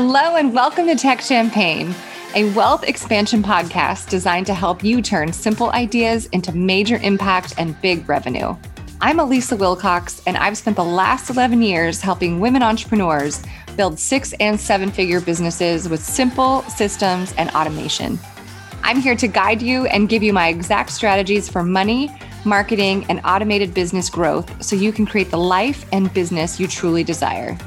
Hello, and welcome to Tech Champagne, a wealth expansion podcast designed to help you turn simple ideas into major impact and big revenue. I'm Alisa Wilcox, and I've spent the last 11 years helping women entrepreneurs build six and seven figure businesses with simple systems and automation. I'm here to guide you and give you my exact strategies for money, marketing, and automated business growth so you can create the life and business you truly desire.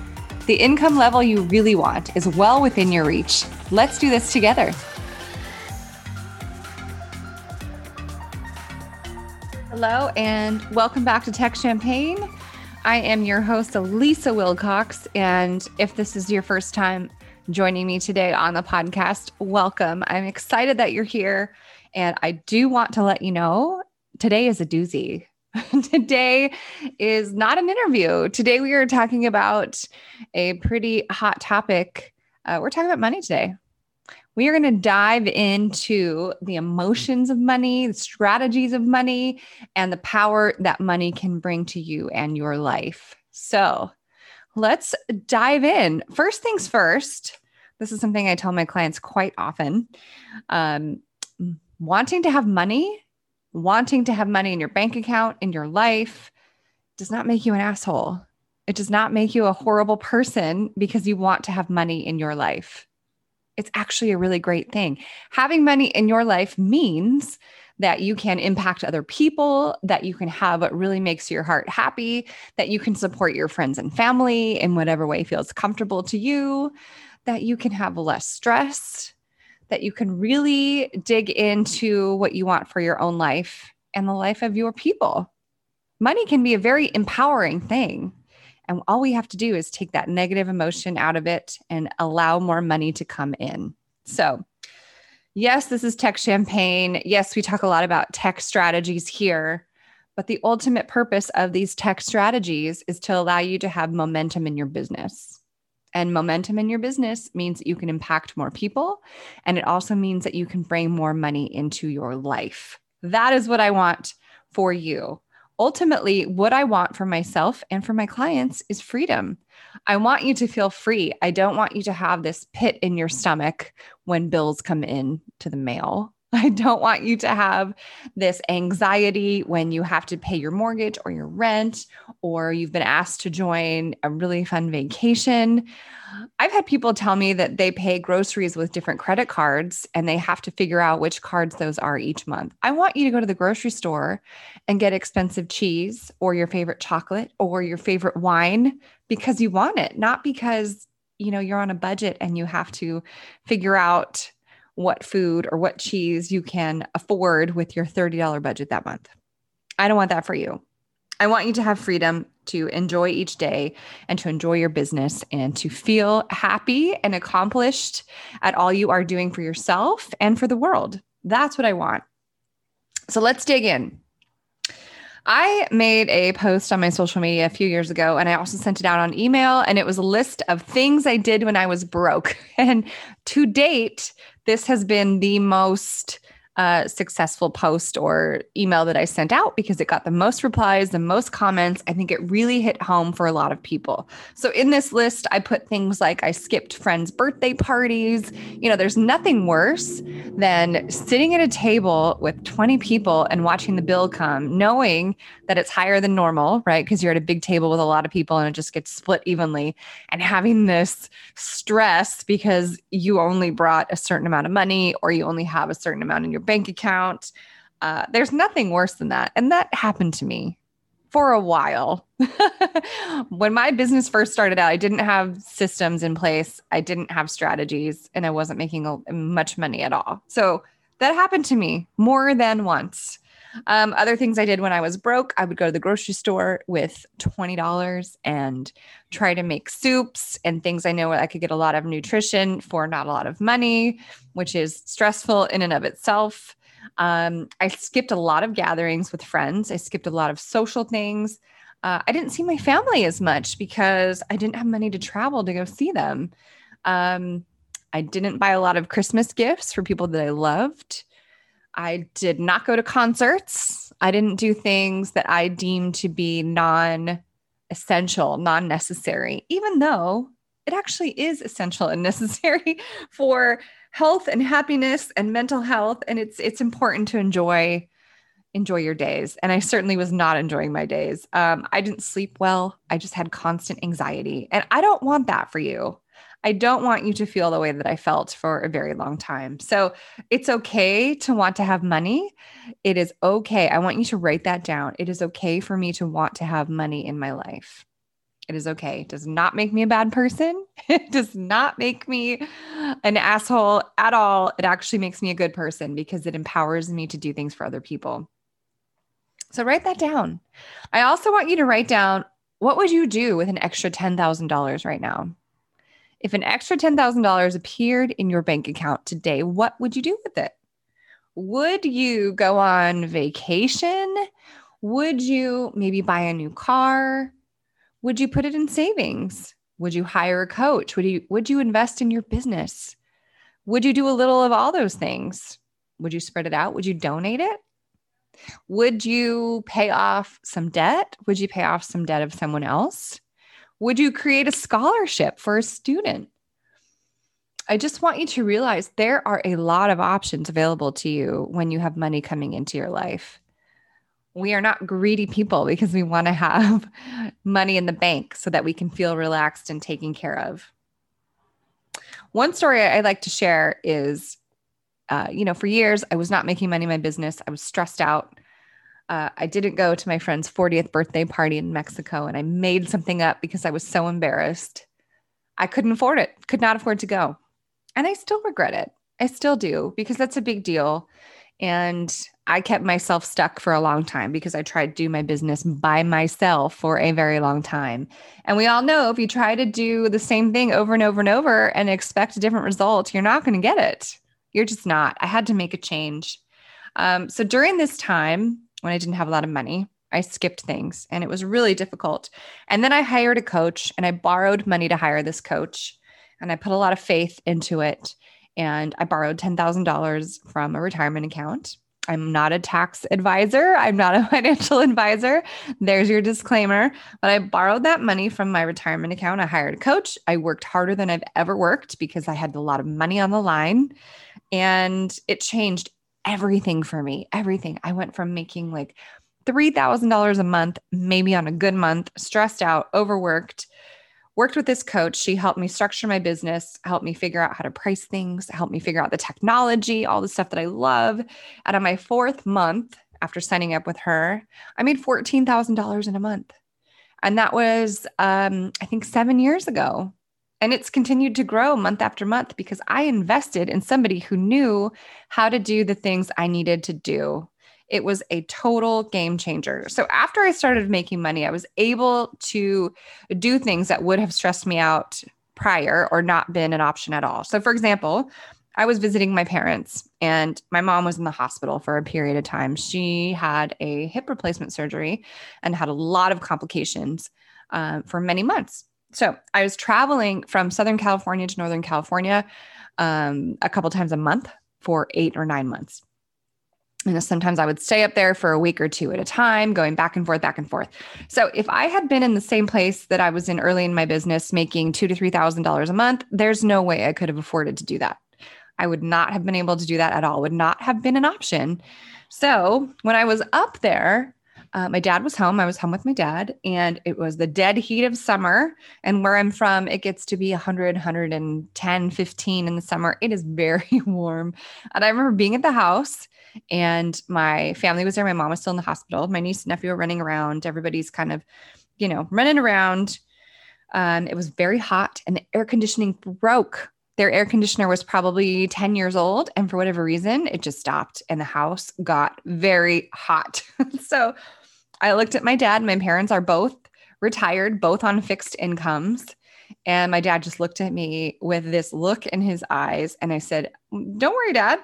The income level you really want is well within your reach. Let's do this together. Hello, and welcome back to Tech Champagne. I am your host, Alisa Wilcox. And if this is your first time joining me today on the podcast, welcome. I'm excited that you're here. And I do want to let you know today is a doozy. Today is not an interview. Today we are talking about a pretty hot topic. Uh, we're talking about money today. We are going to dive into the emotions of money, the strategies of money, and the power that money can bring to you and your life. So let's dive in. First things first, this is something I tell my clients quite often. Um, wanting to have money wanting to have money in your bank account, in your life, does not make you an asshole. It does not make you a horrible person because you want to have money in your life. It's actually a really great thing. Having money in your life means that you can impact other people, that you can have what really makes your heart happy, that you can support your friends and family in whatever way feels comfortable to you, that you can have less stress, that you can really dig into what you want for your own life and the life of your people. Money can be a very empowering thing. And all we have to do is take that negative emotion out of it and allow more money to come in. So, yes, this is Tech Champagne. Yes, we talk a lot about tech strategies here, but the ultimate purpose of these tech strategies is to allow you to have momentum in your business. And momentum in your business means that you can impact more people. And it also means that you can bring more money into your life. That is what I want for you. Ultimately, what I want for myself and for my clients is freedom. I want you to feel free. I don't want you to have this pit in your stomach when bills come in to the mail. I don't want you to have this anxiety when you have to pay your mortgage or your rent, or you've been asked to join a really fun vacation. I've had people tell me that they pay groceries with different credit cards and they have to figure out which cards those are each month. I want you to go to the grocery store and get expensive cheese or your favorite chocolate or your favorite wine because you want it, not because you know you're on a budget and you have to figure out what food or what cheese you can afford with your $30 budget that month. I don't want that for you. I want you to have freedom to enjoy each day and to enjoy your business and to feel happy and accomplished at all you are doing for yourself and for the world. That's what I want. So let's dig in. I made a post on my social media a few years ago and I also sent it out on email and it was a list of things I did when I was broke. And to date, this has been the most uh, successful post or email that I sent out because it got the most replies, the most comments. I think it really hit home for a lot of people. So, in this list, I put things like I skipped friends' birthday parties. You know, there's nothing worse than sitting at a table with 20 people and watching the bill come, knowing that it's higher than normal, right? Because you're at a big table with a lot of people and it just gets split evenly, and having this stress because you only brought a certain amount of money or you only have a certain amount in your bank account. Uh, there's nothing worse than that. And that happened to me for a while. when my business first started out, I didn't have systems in place, I didn't have strategies, and I wasn't making much money at all. So that happened to me more than once. Um, other things I did when I was broke, I would go to the grocery store with $20 and try to make soups and things I know I could get a lot of nutrition for not a lot of money, which is stressful in and of itself. Um, I skipped a lot of gatherings with friends, I skipped a lot of social things. Uh, I didn't see my family as much because I didn't have money to travel to go see them. Um, I didn't buy a lot of Christmas gifts for people that I loved. I did not go to concerts. I didn't do things that I deemed to be non essential, non necessary, even though it actually is essential and necessary for health and happiness and mental health. And it's it's important to enjoy enjoy your days. And i certainly was not enjoying my days. Um, i didn't sleep well. I just had constant anxiety. And i don't want that for you i don't want you to feel the way that i felt for a very long time so it's okay to want to have money it is okay i want you to write that down it is okay for me to want to have money in my life it is okay. It does not make me a bad person. It does not make me an asshole at all. It actually makes me a good person because it empowers me to do things for other people. So write that down. I also want you to write down what would you do with an extra $10,000 right now? If an extra $10,000 appeared in your bank account today, what would you do with it? Would you go on vacation? Would you maybe buy a new car? Would you put it in savings? Would you hire a coach? Would you would you invest in your business? Would you do a little of all those things? Would you spread it out? Would you donate it? Would you pay off some debt? Would you pay off some debt of someone else? Would you create a scholarship for a student? I just want you to realize there are a lot of options available to you when you have money coming into your life we are not greedy people because we want to have money in the bank so that we can feel relaxed and taken care of. One story I like to share is, uh, you know, for years I was not making money in my business. I was stressed out. Uh, I didn't go to my friend's 40th birthday party in Mexico and I made something up because I was so embarrassed. I couldn't afford it, could not afford to go. And I still regret it. I still do because that's a big deal. And I kept myself stuck for a long time because I tried to do my business by myself for a very long time. And we all know if you try to do the same thing over and over and over and expect a different result, you're not going to get it. You're just not. I had to make a change. Um, so during this time, when I didn't have a lot of money, I skipped things and it was really difficult. And then I hired a coach and I borrowed money to hire this coach. And I put a lot of faith into it and I borrowed $10,000 from a retirement account. I'm not a tax advisor. I'm not a financial advisor. There's your disclaimer. But I borrowed that money from my retirement account. I hired a coach. I worked harder than I've ever worked because I had a lot of money on the line. And it changed everything for me. Everything. I went from making like $3,000 a month, maybe on a good month, stressed out, overworked, worked with this coach. She helped me structure my business, helped me figure out how to price things, helped me figure out the technology, all the stuff that I love. And on my fourth month after signing up with her, I made $14,000 in a month. And that was, um, I think, seven years ago. And it's continued to grow month after month because I invested in somebody who knew how to do the things I needed to do it was a total game changer. So after I started making money, I was able to do things that would have stressed me out prior or not been an option at all. So, for example, I was visiting my parents and my mom was in the hospital for a period of time. She had a hip replacement surgery and had a lot of complications uh, for many months. So I was traveling from Southern California to Northern California um, a couple times a month for eight or nine months And sometimes I would stay up there for a week or two at a time, going back and forth, back and forth. So if I had been in the same place that I was in early in my business, making two to three thousand dollars a month, there's no way I could have afforded to do that. I would not have been able to do that at all. Would not have been an option. So when I was up there, uh, my dad was home. I was home with my dad, and it was the dead heat of summer. And where I'm from, it gets to be 100, 110, 15 in the summer. It is very warm. And I remember being at the house and my family was there. My mom was still in the hospital. My niece and nephew were running around. Everybody's kind of, you know, running around. Um, it was very hot and the air conditioning broke. Their air conditioner was probably 10 years old. And for whatever reason, it just stopped and the house got very hot. so I looked at my dad. My parents are both retired, both on fixed incomes. And my dad just looked at me with this look in his eyes. And I said, Don't worry, dad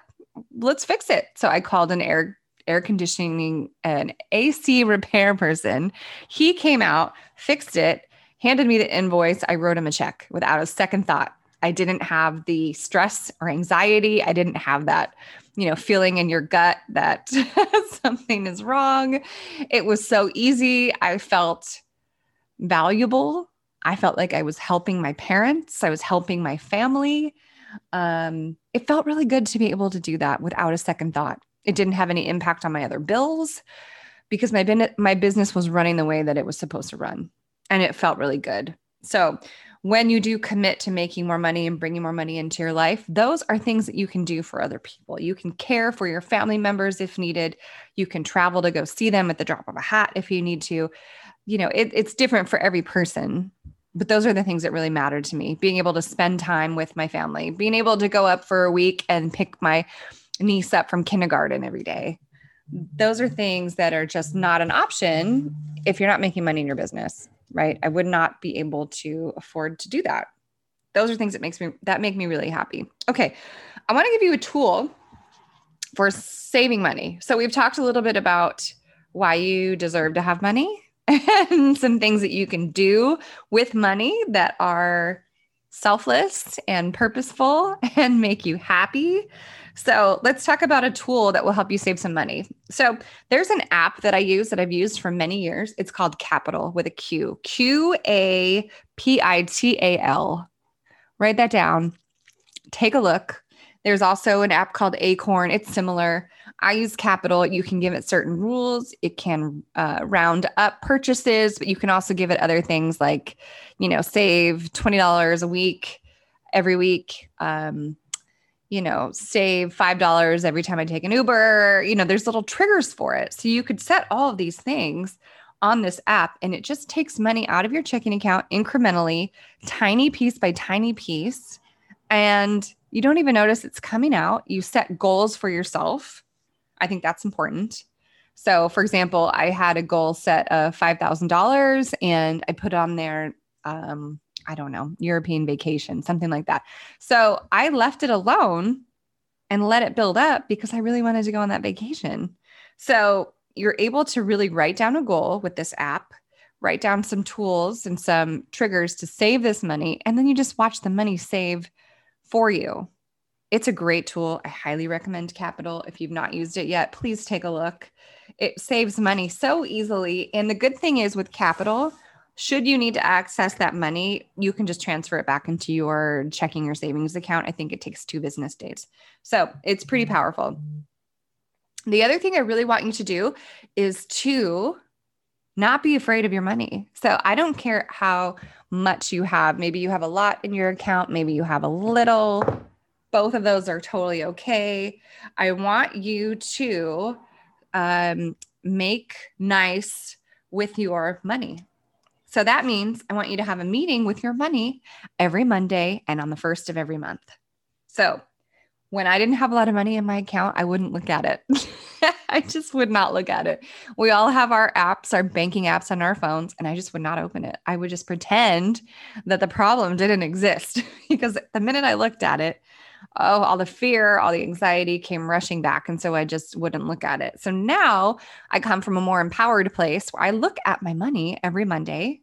let's fix it. So I called an air air conditioning an AC repair person. He came out, fixed it, handed me the invoice. I wrote him a check without a second thought. I didn't have the stress or anxiety. I didn't have that, you know, feeling in your gut that something is wrong. It was so easy. I felt valuable. I felt like I was helping my parents, I was helping my family. Um, it felt really good to be able to do that without a second thought. It didn't have any impact on my other bills because my, bin- my business was running the way that it was supposed to run. And it felt really good. So, when you do commit to making more money and bringing more money into your life, those are things that you can do for other people. You can care for your family members if needed. You can travel to go see them at the drop of a hat if you need to. You know, it, it's different for every person, but those are the things that really matter to me being able to spend time with my family, being able to go up for a week and pick my niece up from kindergarten every day. Those are things that are just not an option if you're not making money in your business right? I would not be able to afford to do that. Those are things that makes me that make me really happy. Okay. I want to give you a tool for saving money. So we've talked a little bit about why you deserve to have money and some things that you can do with money that are selfless and purposeful and make you happy. So let's talk about a tool that will help you save some money. So there's an app that I use that I've used for many years. It's called Qapital with a Q, Q A P I T A L. Write that down. Take a look. There's also an app called Acorn. It's similar. I use Qapital. You can give it certain rules. It can uh, round up purchases, but you can also give it other things like, you know, save $20 a week every week. Um, you know, save $5 every time I take an Uber. You know, there's little triggers for it. So you could set all of these things on this app and it just takes money out of your checking account incrementally, tiny piece by tiny piece. And you don't even notice it's coming out. You set goals for yourself. I think that's important. So, for example, I had a goal set of $5,000 and I put on there um, I don't know, European vacation, something like that. So I left it alone and let it build up because I really wanted to go on that vacation. So you're able to really write down a goal with this app, write down some tools and some triggers to save this money, and then you just watch the money save for you. It's a great tool. I highly recommend Qapital. If you've not used it yet, please take a look. It saves money so easily. And the good thing is with Qapital, should you need to access that money, you can just transfer it back into your checking or savings account. I think it takes two business days. So it's pretty mm-hmm. powerful. The other thing I really want you to do is to not be afraid of your money. So I don't care how much you have. Maybe you have a lot in your account, maybe you have a little. Both of those are totally okay. I want you to um, make nice with your money. So that means I want you to have a meeting with your money every Monday and on the first of every month. So when I didn't have a lot of money in my account, I wouldn't look at it. I just would not look at it. We all have our apps, our banking apps on our phones, and I just would not open it. I would just pretend that the problem didn't exist because the minute I looked at it, oh, all the fear, all the anxiety came rushing back. And so I just wouldn't look at it. So now I come from a more empowered place where I look at my money every Monday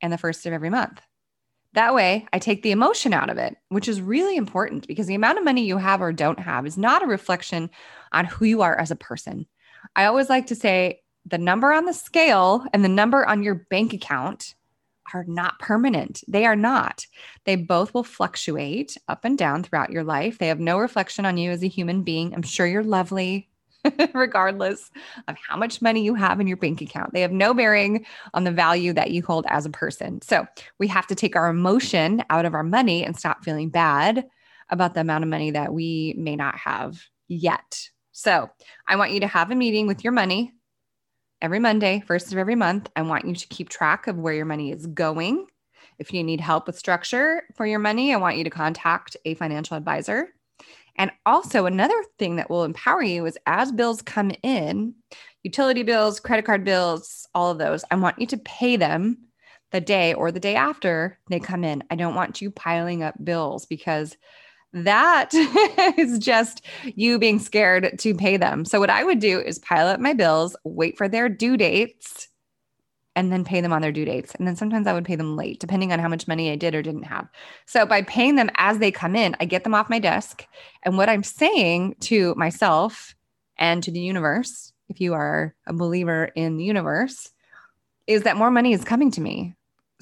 and the first of every month. That way, I take the emotion out of it, which is really important because the amount of money you have or don't have is not a reflection on who you are as a person. I always like to say the number on the scale and the number on your bank account are not permanent. They are not. They both will fluctuate up and down throughout your life. They have no reflection on you as a human being. I'm sure you're lovely, regardless of how much money you have in your bank account. They have no bearing on the value that you hold as a person. So we have to take our emotion out of our money and stop feeling bad about the amount of money that we may not have yet. So I want you to have a meeting with your money every Monday, first of every month. I want you to keep track of where your money is going. If you need help with structure for your money, I want you to contact a financial advisor. And also, another thing that will empower you is as bills come in, utility bills, credit card bills, all of those, I want you to pay them the day or the day after they come in. I don't want you piling up bills because that is just you being scared to pay them. So, what I would do is pile up my bills, wait for their due dates, and then pay them on their due dates. And then sometimes I would pay them late, depending on how much money I did or didn't have. So, by paying them as they come in, I get them off my desk. And what I'm saying to myself and to the universe, if you are a believer in the universe, is that more money is coming to me.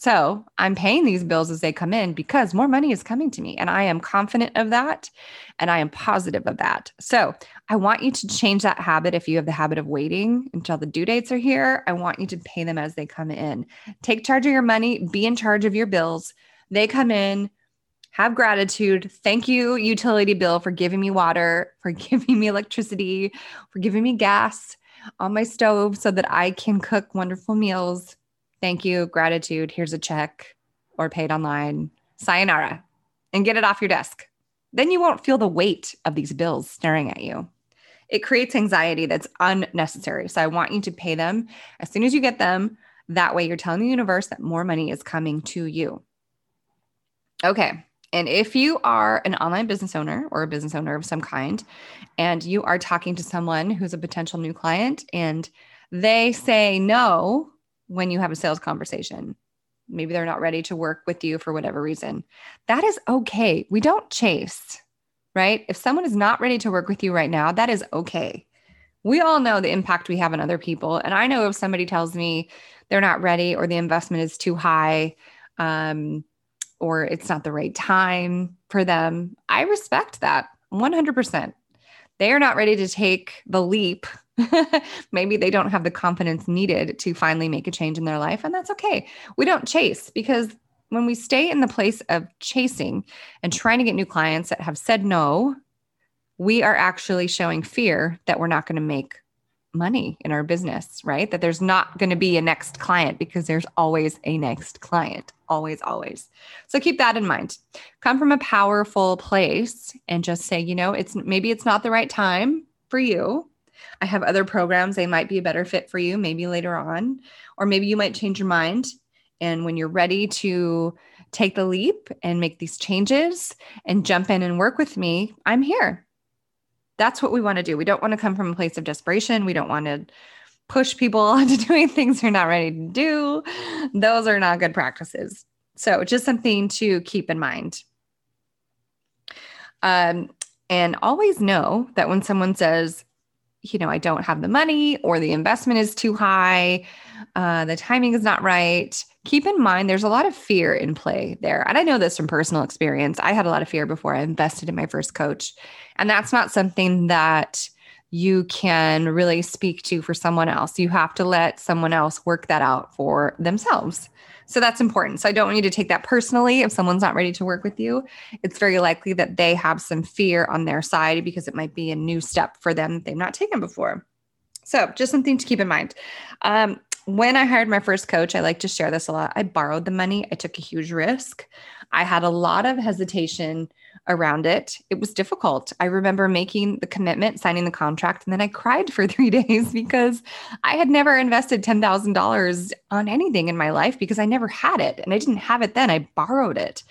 So I'm paying these bills as they come in because more money is coming to me. And I am confident of that. And I am positive of that. So I want you to change that habit. If you have the habit of waiting until the due dates are here, I want you to pay them as they come in. Take charge of your money, be in charge of your bills. They come in, have gratitude. Thank you, utility bill, for giving me water, for giving me electricity, for giving me gas on my stove so that I can cook wonderful meals thank you, gratitude, here's a check or paid online, sayonara, and get it off your desk. Then you won't feel the weight of these bills staring at you. It creates anxiety that's unnecessary. So I want you to pay them as soon as you get them. That way, you're telling the universe that more money is coming to you. Okay. And if you are an online business owner or a business owner of some kind, and you are talking to someone who's a potential new client and they say no when you have a sales conversation. Maybe they're not ready to work with you for whatever reason. That is okay. We don't chase, right? If someone is not ready to work with you right now, that is okay. We all know the impact we have on other people. And I know if somebody tells me they're not ready or the investment is too high, um, or it's not the right time for them, I respect that 100%. They are not ready to take the leap Maybe they don't have the confidence needed to finally make a change in their life, and that's okay. We don't chase because when we stay in the place of chasing and trying to get new clients that have said no, we are actually showing fear that we're not going to make money in our business, right? That there's not going to be a next client because there's always a next client, always, always. So keep that in mind. Come from a powerful place and just say, you know, it's maybe it's not the right time for you. I have other programs, they might be a better fit for you, maybe later on, or maybe you might change your mind. And when you're ready to take the leap and make these changes and jump in and work with me, I'm here. That's what we want to do. We don't want to come from a place of desperation. We don't want to push people into doing things they're not ready to do. Those are not good practices. So, just something to keep in mind. Um, and always know that when someone says, you know, I don't have the money or the investment is too high, uh, the timing is not right. Keep in mind, there's a lot of fear in play there. And I know this from personal experience. I had a lot of fear before I invested in my first coach. And that's not something that you can really speak to for someone else. You have to let someone else work that out for themselves. So that's important. So I don't want you to take that personally. If someone's not ready to work with you, it's very likely that they have some fear on their side because it might be a new step for them that they've not taken before. So just something to keep in mind. Um, when I hired my first coach, I like to share this a lot. I borrowed the money, I took a huge risk. I had a lot of hesitation around it. It was difficult. I remember making the commitment, signing the contract, and then I cried for three days because I had never invested $10,000 on anything in my life because I never had it. And I didn't have it then, I borrowed it.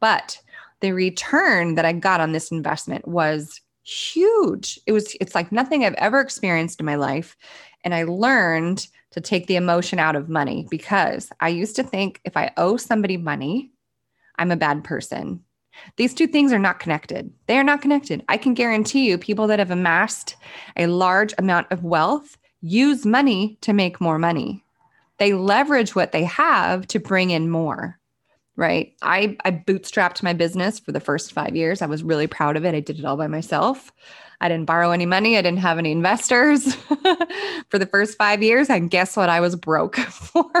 But the return that I got on this investment was huge. It was, it's like nothing I've ever experienced in my life. And I learned to take the emotion out of money because I used to think if I owe somebody money, I'm a bad person. These two things are not connected. They are not connected. I can guarantee you, people that have amassed a large amount of wealth use money to make more money. They leverage what they have to bring in more, right? I, I bootstrapped my business for the first five years. I was really proud of it. I did it all by myself. I didn't borrow any money. I didn't have any investors for the first five years. And guess what? I was broke for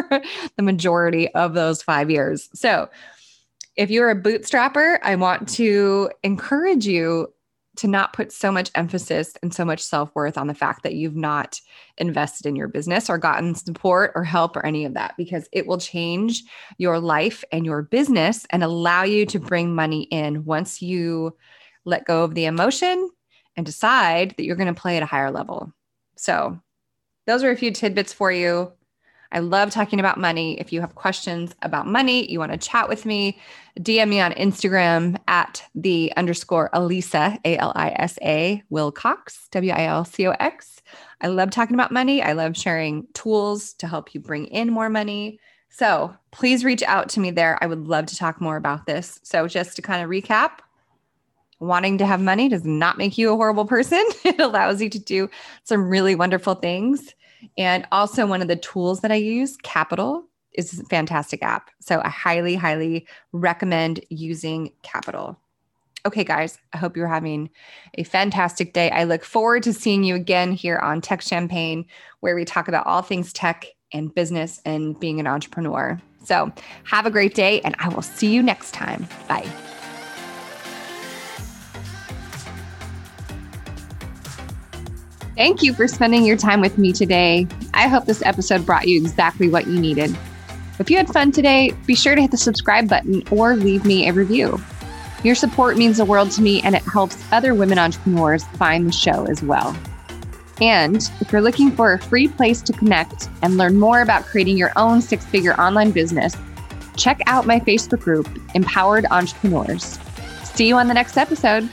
the majority of those five years. So, if you're a bootstrapper, I want to encourage you to not put so much emphasis and so much self worth on the fact that you've not invested in your business or gotten support or help or any of that, because it will change your life and your business and allow you to bring money in once you let go of the emotion and decide that you're going to play at a higher level. So, those are a few tidbits for you. I love talking about money. If you have questions about money, you want to chat with me, DM me on Instagram at the underscore Alisa, A L I S A, Wilcox, W I L C O X. I love talking about money. I love sharing tools to help you bring in more money. So please reach out to me there. I would love to talk more about this. So, just to kind of recap, wanting to have money does not make you a horrible person. It allows you to do some really wonderful things. And also, one of the tools that I use, Qapital, is a fantastic app. So I highly, highly recommend using Qapital. Okay, guys, I hope you're having a fantastic day. I look forward to seeing you again here on Tech Champagne, where we talk about all things tech and business and being an entrepreneur. So have a great day, and I will see you next time. Bye. Thank you for spending your time with me today. I hope this episode brought you exactly what you needed. If you had fun today, be sure to hit the subscribe button or leave me a review. Your support means the world to me and it helps other women entrepreneurs find the show as well. And if you're looking for a free place to connect and learn more about creating your own six figure online business, check out my Facebook group, Empowered Entrepreneurs. See you on the next episode.